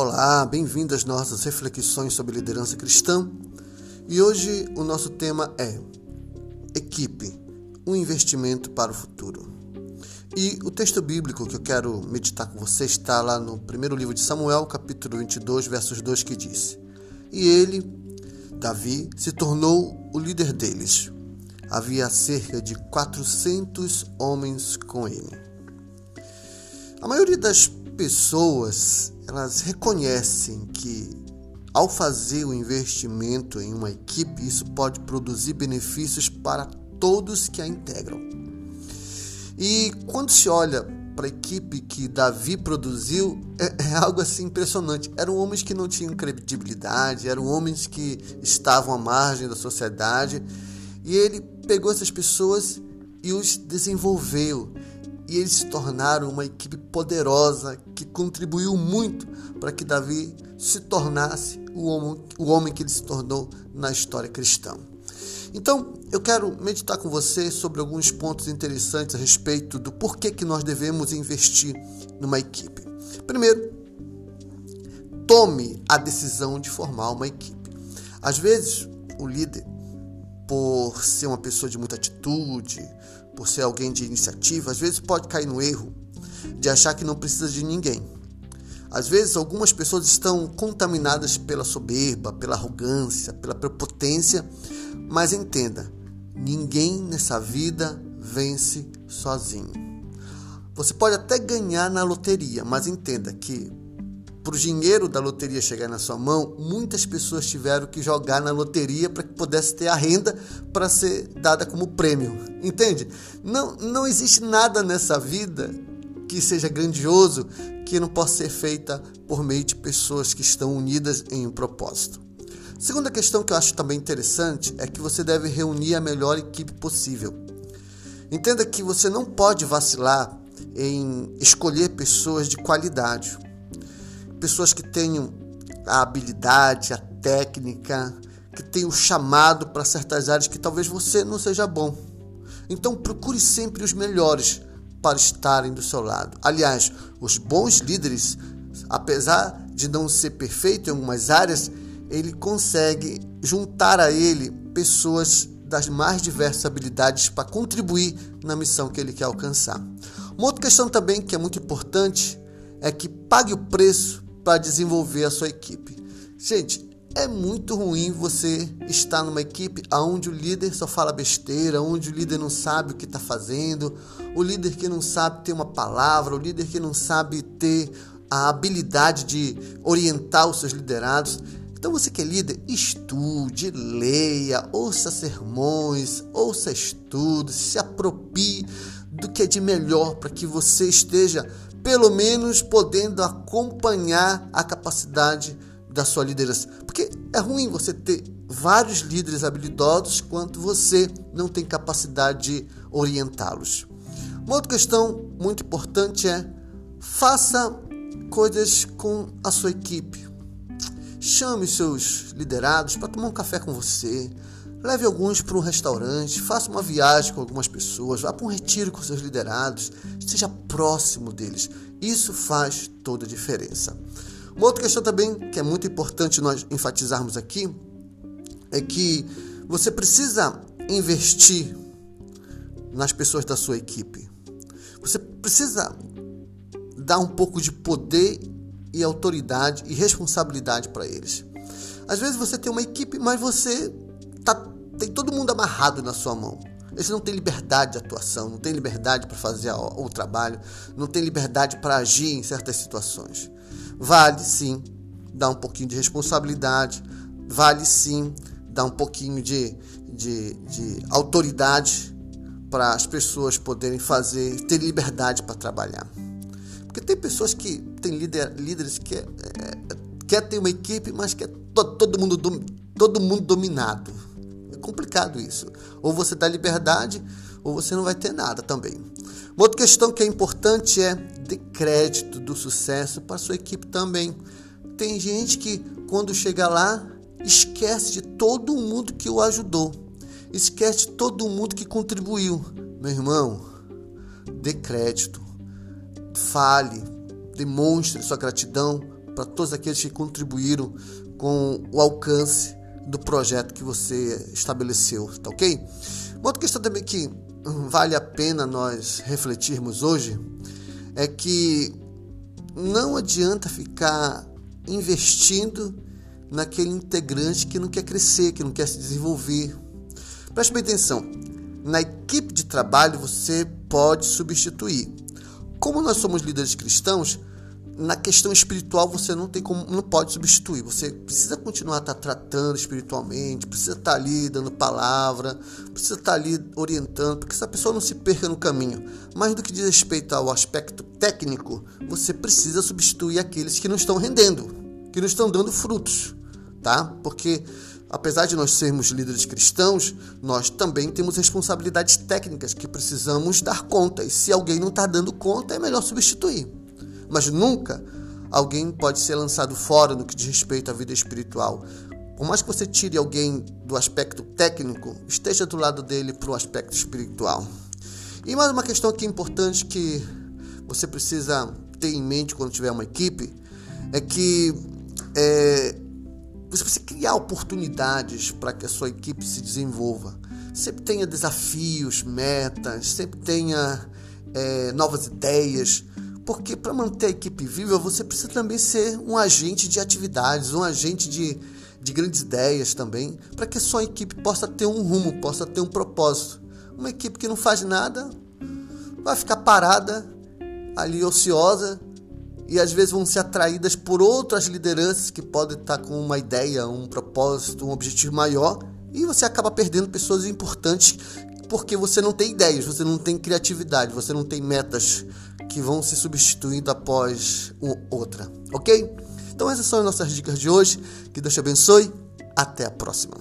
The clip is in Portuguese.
Olá, bem-vindo às nossas reflexões sobre liderança cristã. E hoje o nosso tema é Equipe, um investimento para o futuro. E o texto bíblico que eu quero meditar com você está lá no primeiro livro de Samuel, capítulo 22, versos 2, que diz: E ele, Davi, se tornou o líder deles. Havia cerca de 400 homens com ele. A maioria das pessoas, elas reconhecem que ao fazer o investimento em uma equipe, isso pode produzir benefícios para todos que a integram. E quando se olha para a equipe que Davi produziu, é, é, algo assim impressionante. Eram homens que não tinham credibilidade, eram homens que estavam à margem da sociedade, e ele pegou essas pessoas e os desenvolveu e eles se tornaram uma equipe poderosa que contribuiu muito para que Davi se tornasse o homem, o homem que ele se tornou na história cristã. Então, eu quero meditar com você sobre alguns pontos interessantes a respeito do porquê que nós devemos investir numa equipe. Primeiro, tome a decisão de formar uma equipe. Às vezes, o líder, por ser uma pessoa de muita atitude, por ser alguém de iniciativa, às vezes pode cair no erro de achar que não precisa de ninguém. Às vezes, algumas pessoas estão contaminadas pela soberba, pela arrogância, pela prepotência, mas entenda: ninguém nessa vida vence sozinho. Você pode até ganhar na loteria, mas entenda que para o dinheiro da loteria chegar na sua mão, muitas pessoas tiveram que jogar na loteria para que pudesse ter a renda para ser dada como prêmio. Entende? Não, não existe nada nessa vida que seja grandioso que não possa ser feita por meio de pessoas que estão unidas em um propósito. Segunda questão que eu acho também interessante é que você deve reunir a melhor equipe possível. Entenda que você não pode vacilar em escolher pessoas de qualidade pessoas que tenham a habilidade, a técnica, que tenham chamado para certas áreas que talvez você não seja bom. Então procure sempre os melhores para estarem do seu lado. Aliás, os bons líderes, apesar de não ser perfeito em algumas áreas, ele consegue juntar a ele pessoas das mais diversas habilidades para contribuir na missão que ele quer alcançar. Uma outra questão também que é muito importante é que pague o preço para desenvolver a sua equipe. Gente, é muito ruim você estar numa equipe onde o líder só fala besteira, onde o líder não sabe o que está fazendo, o líder que não sabe ter uma palavra, o líder que não sabe ter a habilidade de orientar os seus liderados. Então você que é líder, estude, leia, ouça sermões, ouça estudos, se aproprie do que é de melhor para que você esteja pelo menos podendo acompanhar a capacidade da sua liderança. Porque é ruim você ter vários líderes habilidosos quando você não tem capacidade de orientá-los. Uma outra questão muito importante é faça coisas com a sua equipe. Chame seus liderados para tomar um café com você, Leve alguns para um restaurante, faça uma viagem com algumas pessoas, vá para um retiro com seus liderados, esteja próximo deles. Isso faz toda a diferença. Uma outra questão também que é muito importante nós enfatizarmos aqui é que você precisa investir nas pessoas da sua equipe. Você precisa dar um pouco de poder e autoridade e responsabilidade para eles. Às vezes você tem uma equipe, mas você tá, tem todo mundo amarrado na sua mão. Eles não têm liberdade de atuação, não têm liberdade para fazer o trabalho, não têm liberdade para agir em certas situações. Vale sim dar um pouquinho de responsabilidade, vale sim dar um pouquinho de, de, de autoridade para as pessoas poderem fazer, ter liberdade para trabalhar. Porque tem pessoas que têm líder, líderes que é, é, quer ter uma equipe, mas quer todo, mundo, todo mundo dominado complicado isso. Ou você dá liberdade, ou você não vai ter nada também. Uma outra questão que é importante é de crédito do sucesso para sua equipe também. Tem gente que quando chega lá esquece de todo mundo que o ajudou, esquece de todo mundo que contribuiu. Meu irmão, dê crédito, fale, demonstre sua gratidão para todos aqueles que contribuíram com o alcance do projeto que você estabeleceu, tá ok? Uma outra questão também que vale a pena nós refletirmos hoje é que não adianta ficar investindo naquele integrante que não quer crescer, que não quer se desenvolver. Preste bem atenção. Na equipe de trabalho você pode substituir. Como nós somos líderes cristãos, na questão espiritual você não tem como, não pode substituir. Você precisa continuar tá tratando espiritualmente, precisa estar tá ali dando palavra, precisa estar tá ali orientando, porque essa pessoa não se perca no caminho. Mas do que diz respeito ao aspecto técnico, você precisa substituir aqueles que não estão rendendo, que não estão dando frutos, tá? Porque apesar de nós sermos líderes cristãos, nós também temos responsabilidades técnicas que precisamos dar conta. E se alguém não está dando conta, é melhor substituir mas nunca alguém pode ser lançado fora no que diz respeito à vida espiritual. Por mais que você tire alguém do aspecto técnico, esteja do lado dele para o aspecto espiritual. E mais uma questão aqui importante que você precisa ter em mente quando tiver uma equipe é que é, você precisa criar oportunidades para que a sua equipe se desenvolva. Sempre tenha desafios, metas, sempre tenha é, novas ideias, porque para manter a equipe viva, você precisa também ser um agente de atividades, um agente de, de grandes ideias também, para que a sua equipe possa ter um rumo, possa ter um propósito. Uma equipe que não faz nada vai ficar parada, ali ociosa, e às vezes vão ser atraídas por outras lideranças que podem estar com uma ideia, um propósito, um objetivo maior, e você acaba perdendo pessoas importantes porque você não tem ideias, você não tem criatividade, você não tem metas que vão se substituindo após outra, ok? Então essas são as nossas dicas de hoje. Que Deus te abençoe. Até a próxima.